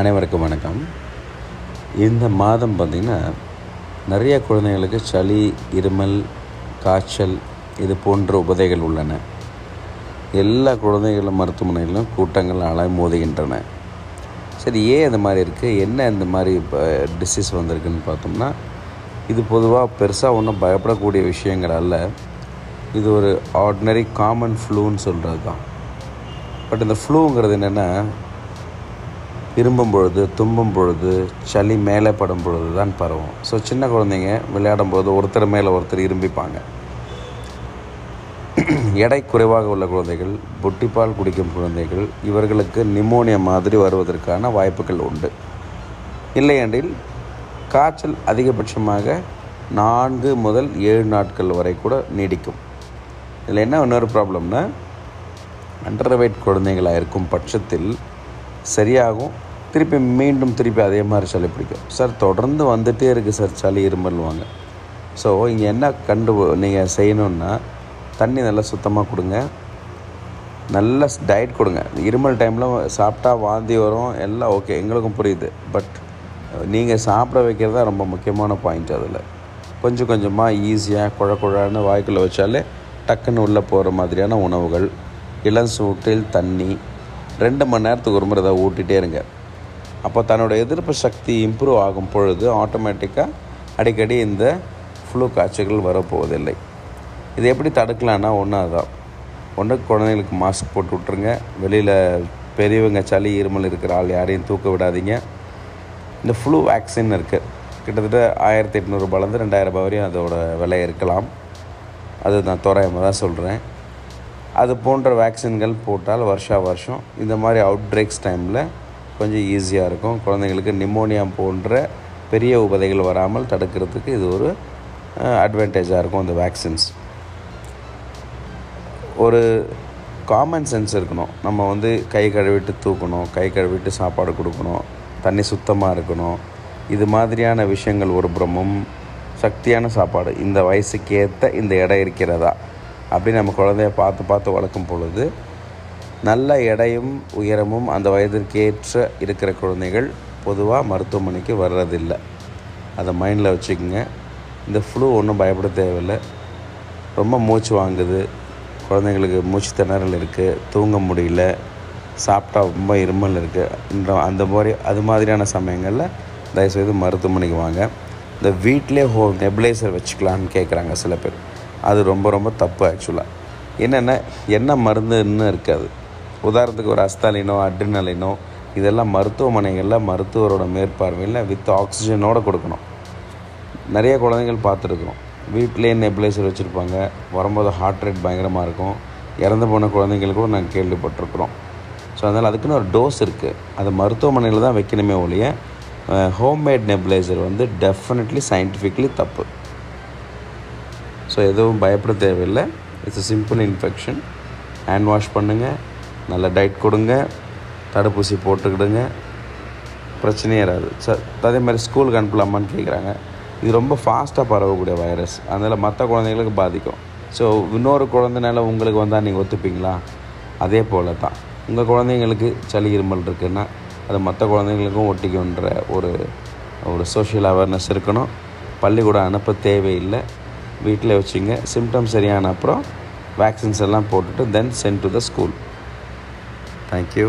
அனைவருக்கும் வணக்கம். இந்த மாதம் பார்த்திங்கன்னா நிறைய குழந்தைங்களுக்கு சளி இருமல் காய்ச்சல் இது போன்ற உபதைகள் உள்ளன. எல்லா குழந்தைகளும் மருத்துவமனைகளிலும் கூட்டங்கள் அலைமோதுகின்றன சரி ஏன் இந்த மாதிரி இருக்குது என்ன இந்த மாதிரி இப்போ டிசீஸ் வந்திருக்குன்னு பார்த்தோம்னா இது பொதுவாக பெருசாக ஒன்றும் பயப்படக்கூடிய விஷயங்கள் அல்ல. இது ஒரு ஆர்டினரி காமன் ஃப்ளூன்னு சொல்கிறது தான் பட் இந்த ஃப்ளூங்கிறது என்னென்னா இரும்பும் பொழுது தும்பும் பொழுது சளி மேலே படும் பொழுது தான் பரவும். ஸோ சின்ன குழந்தைங்க விளையாடும் போது ஒருத்தர் மேலே ஒருத்தர் இரும்பிப்பாங்க. எடை குறைவாக உள்ள குழந்தைகள் புட்டிப்பால் குடிக்கும் குழந்தைகள் இவர்களுக்கு நிமோனியா மாதிரி வருவதற்கான வாய்ப்புகள் உண்டு. இல்லையென்றில் காய்ச்சல் அதிகபட்சமாக நான்கு முதல் ஏழு நாட்கள் வரை கூட நீடிக்கும். இதில் என்ன இன்னொரு ப்ராப்ளம்னா அண்டர் வெயிட் குழந்தைகளாக இருக்கும் பட்சத்தில் சரியாகும். திருப்பி மீண்டும் திருப்பி அதே மாதிரி சளி பிடிக்கும். சார் தொடர்ந்து வந்துகிட்டே இருக்குது சார் சளி இருமல்வாங்க ஸோ இங்கே என்ன கண்டு நீங்கள் செய்யணுன்னா தண்ணி நல்லா சுத்தமாக கொடுங்க. நல்ல டயட் கொடுங்க. இருமல் டைமில் சாப்பிட்டா வாந்தி வரும் எல்லாம் ஓகே எங்களுக்கும் புரியுது. பட் நீங்கள் சாப்பிட வைக்கிறது தான் ரொம்ப முக்கியமான பாயிண்ட் அதில். கொஞ்சம் கொஞ்சமாக ஈஸியாக குழ குழான்னு வாய்க்குள்ளே வச்சாலே டக்குன்னு உள்ளே போகிற மாதிரியான உணவுகள் இளம் சூட்டில் தண்ணி ரெண்டு மணி நேரத்துக்கு ஒரு முறை இதை ஊட்டிகிட்டே இருங்க. அப்போ தன்னோட எதிர்ப்பு சக்தி இம்ப்ரூவ் ஆகும் பொழுது ஆட்டோமேட்டிக்காக அடிக்கடி இந்த ஃப்ளூ காய்ச்சல்கள் வரப்போவதில்லை. இது எப்படி தடுக்கலான்னா ஒன்று அதான் ஒன்று குழந்தைங்களுக்கு மாஸ்க் போட்டு விட்ருங்க வெளியில் பெரியவங்க சளி இருமல் இருக்கிற ஆள் யாரையும் தூக்க விடாதீங்க. இந்த ஃப்ளூ வேக்சின் இருக்குது கிட்டத்தட்ட ஆயிரத்தி எட்நூறுபாலேருந்து ரெண்டாயிரம் ரூபாய் வரையும் அதோட விலை இருக்கலாம். அது நான் தோராயமாக தான் சொல்கிறேன் அது போன்ற வேக்சின்கள் போட்டால் வருஷா வருஷம் இந்த மாதிரி அவுட் பிரேக்ஸ் டைமில் கொஞ்சம் ஈஸியாக இருக்கும். குழந்தைங்களுக்கு நிமோனியா போன்ற பெரிய உபதைகள் வராமல் தடுக்கிறதுக்கு இது ஒரு அட்வான்டேஜாக இருக்கும் இந்த வேக்சின்ஸ் ஒரு காமன் சென்ஸ் இருக்கணும். நம்ம வந்து கை கழுவிட்டு தூக்கணும் கை கழுவிட்டு சாப்பாடு கொடுக்கணும் தண்ணி சுத்தமாக இருக்கணும். இது மாதிரியான விஷயங்கள் ஒரு புறமும் சக்தியான சாப்பாடு. இந்த வயசுக்கு ஏற்ற இந்த இடம் இருக்கிறதா? அப்படி நம்ம குழந்தைய பார்த்து பார்த்து வளர்க்கும் பொழுது நல்ல எடையும் உயரமும் அந்த வயதிற்கேற்ற இருக்கிற குழந்தைகள் பொதுவாக மருத்துவமனைக்கு வர்றதில்லை. அதை மைண்டில் வச்சுக்கோங்க. இந்த ஃப்ளூ ஒன்றும் பயப்பட தேவையில்லை. ரொம்ப மூச்சு வாங்குது. குழந்தைங்களுக்கு மூச்சு திணறல் இருக்குது தூங்க முடியல. சாப்பிட்டா ரொம்ப இருமல் இருக்குது அந்த மாதிரி அது மாதிரியான சமயங்களில் தயவுசெய்து மருத்துவமனைக்கு வாங்க. இந்த வீட்டிலே ஹோ நெபிளைசர் வச்சுக்கலான்னு கேட்குறாங்க சில பேர். அது ரொம்ப ரொம்ப தப்பு ஆக்சுவலாக என்னென்னா என்ன மருந்துன்னு இருக்காது. உதாரணத்துக்கு ஒரு அஸ்தாலினோ அட்ரினலினோ இதெல்லாம் மருத்துவமனைகளில் மருத்துவரோட மேற்பார்வையில் வித் ஆக்சிஜனோடு கொடுக்கணும். நிறைய குழந்தைகள் பார்த்துருக்குறோம். வீட்டிலே நெபிலைசர் வச்சுருப்பாங்க. வரும்போது ஹார்ட் ரேட் பயங்கரமாக இருக்கும். இறந்து போன குழந்தைங்களுக்கு கூட நாங்கள் கேள்விப்பட்டிருக்கிறோம். ஸோ அதனால் அதுக்குன்னு ஒரு டோஸ் இருக்குது அது மருத்துவமனையில் தான் வைக்கணுமே ஒழிய ஹோம்மேட் நெபிலைசர் வந்து டெஃபினெட்லி சயின்டிஃபிக்லி தப்பு. ஸோ எதுவும் பயப்பட தேவையில்லை. It's simple infection hand wash பண்ணுங்கள் நல்ல டயட் கொடுங்க. தடுப்பூசி போட்டுக்கிடுங்க. பிரச்சனையே வராது. சார் அதே மாதிரி ஸ்கூலுக்கு அனுப்பலாமான்னு கேட்குறாங்க இது ரொம்ப ஃபாஸ்ட்டாக பரவக்கூடிய வைரஸ் அதனால் மற்ற குழந்தைங்களுக்கு பாதிக்கும். ஸோ இன்னொரு குழந்தைனால உங்களுக்கு வந்தால் நீங்கள் ஒத்துப்பீங்களா? அதே போல் தான் உங்கள் குழந்தைங்களுக்கு சளி இருமல் இருக்குன்னா அது மற்ற குழந்தைங்களுக்கும் ஒட்டிக்குன்ற ஒரு ஒரு சோஷியல் அவேர்னஸ் இருக்கணும். பள்ளிக்கூடம் அனுப்ப தேவையில்லை. வீட்டில் வச்சுங்க. சிம்டம் சரியான அப்புறம் வேக்சின்ஸ் எல்லாம் போட்டுட்டு then send to the school thank you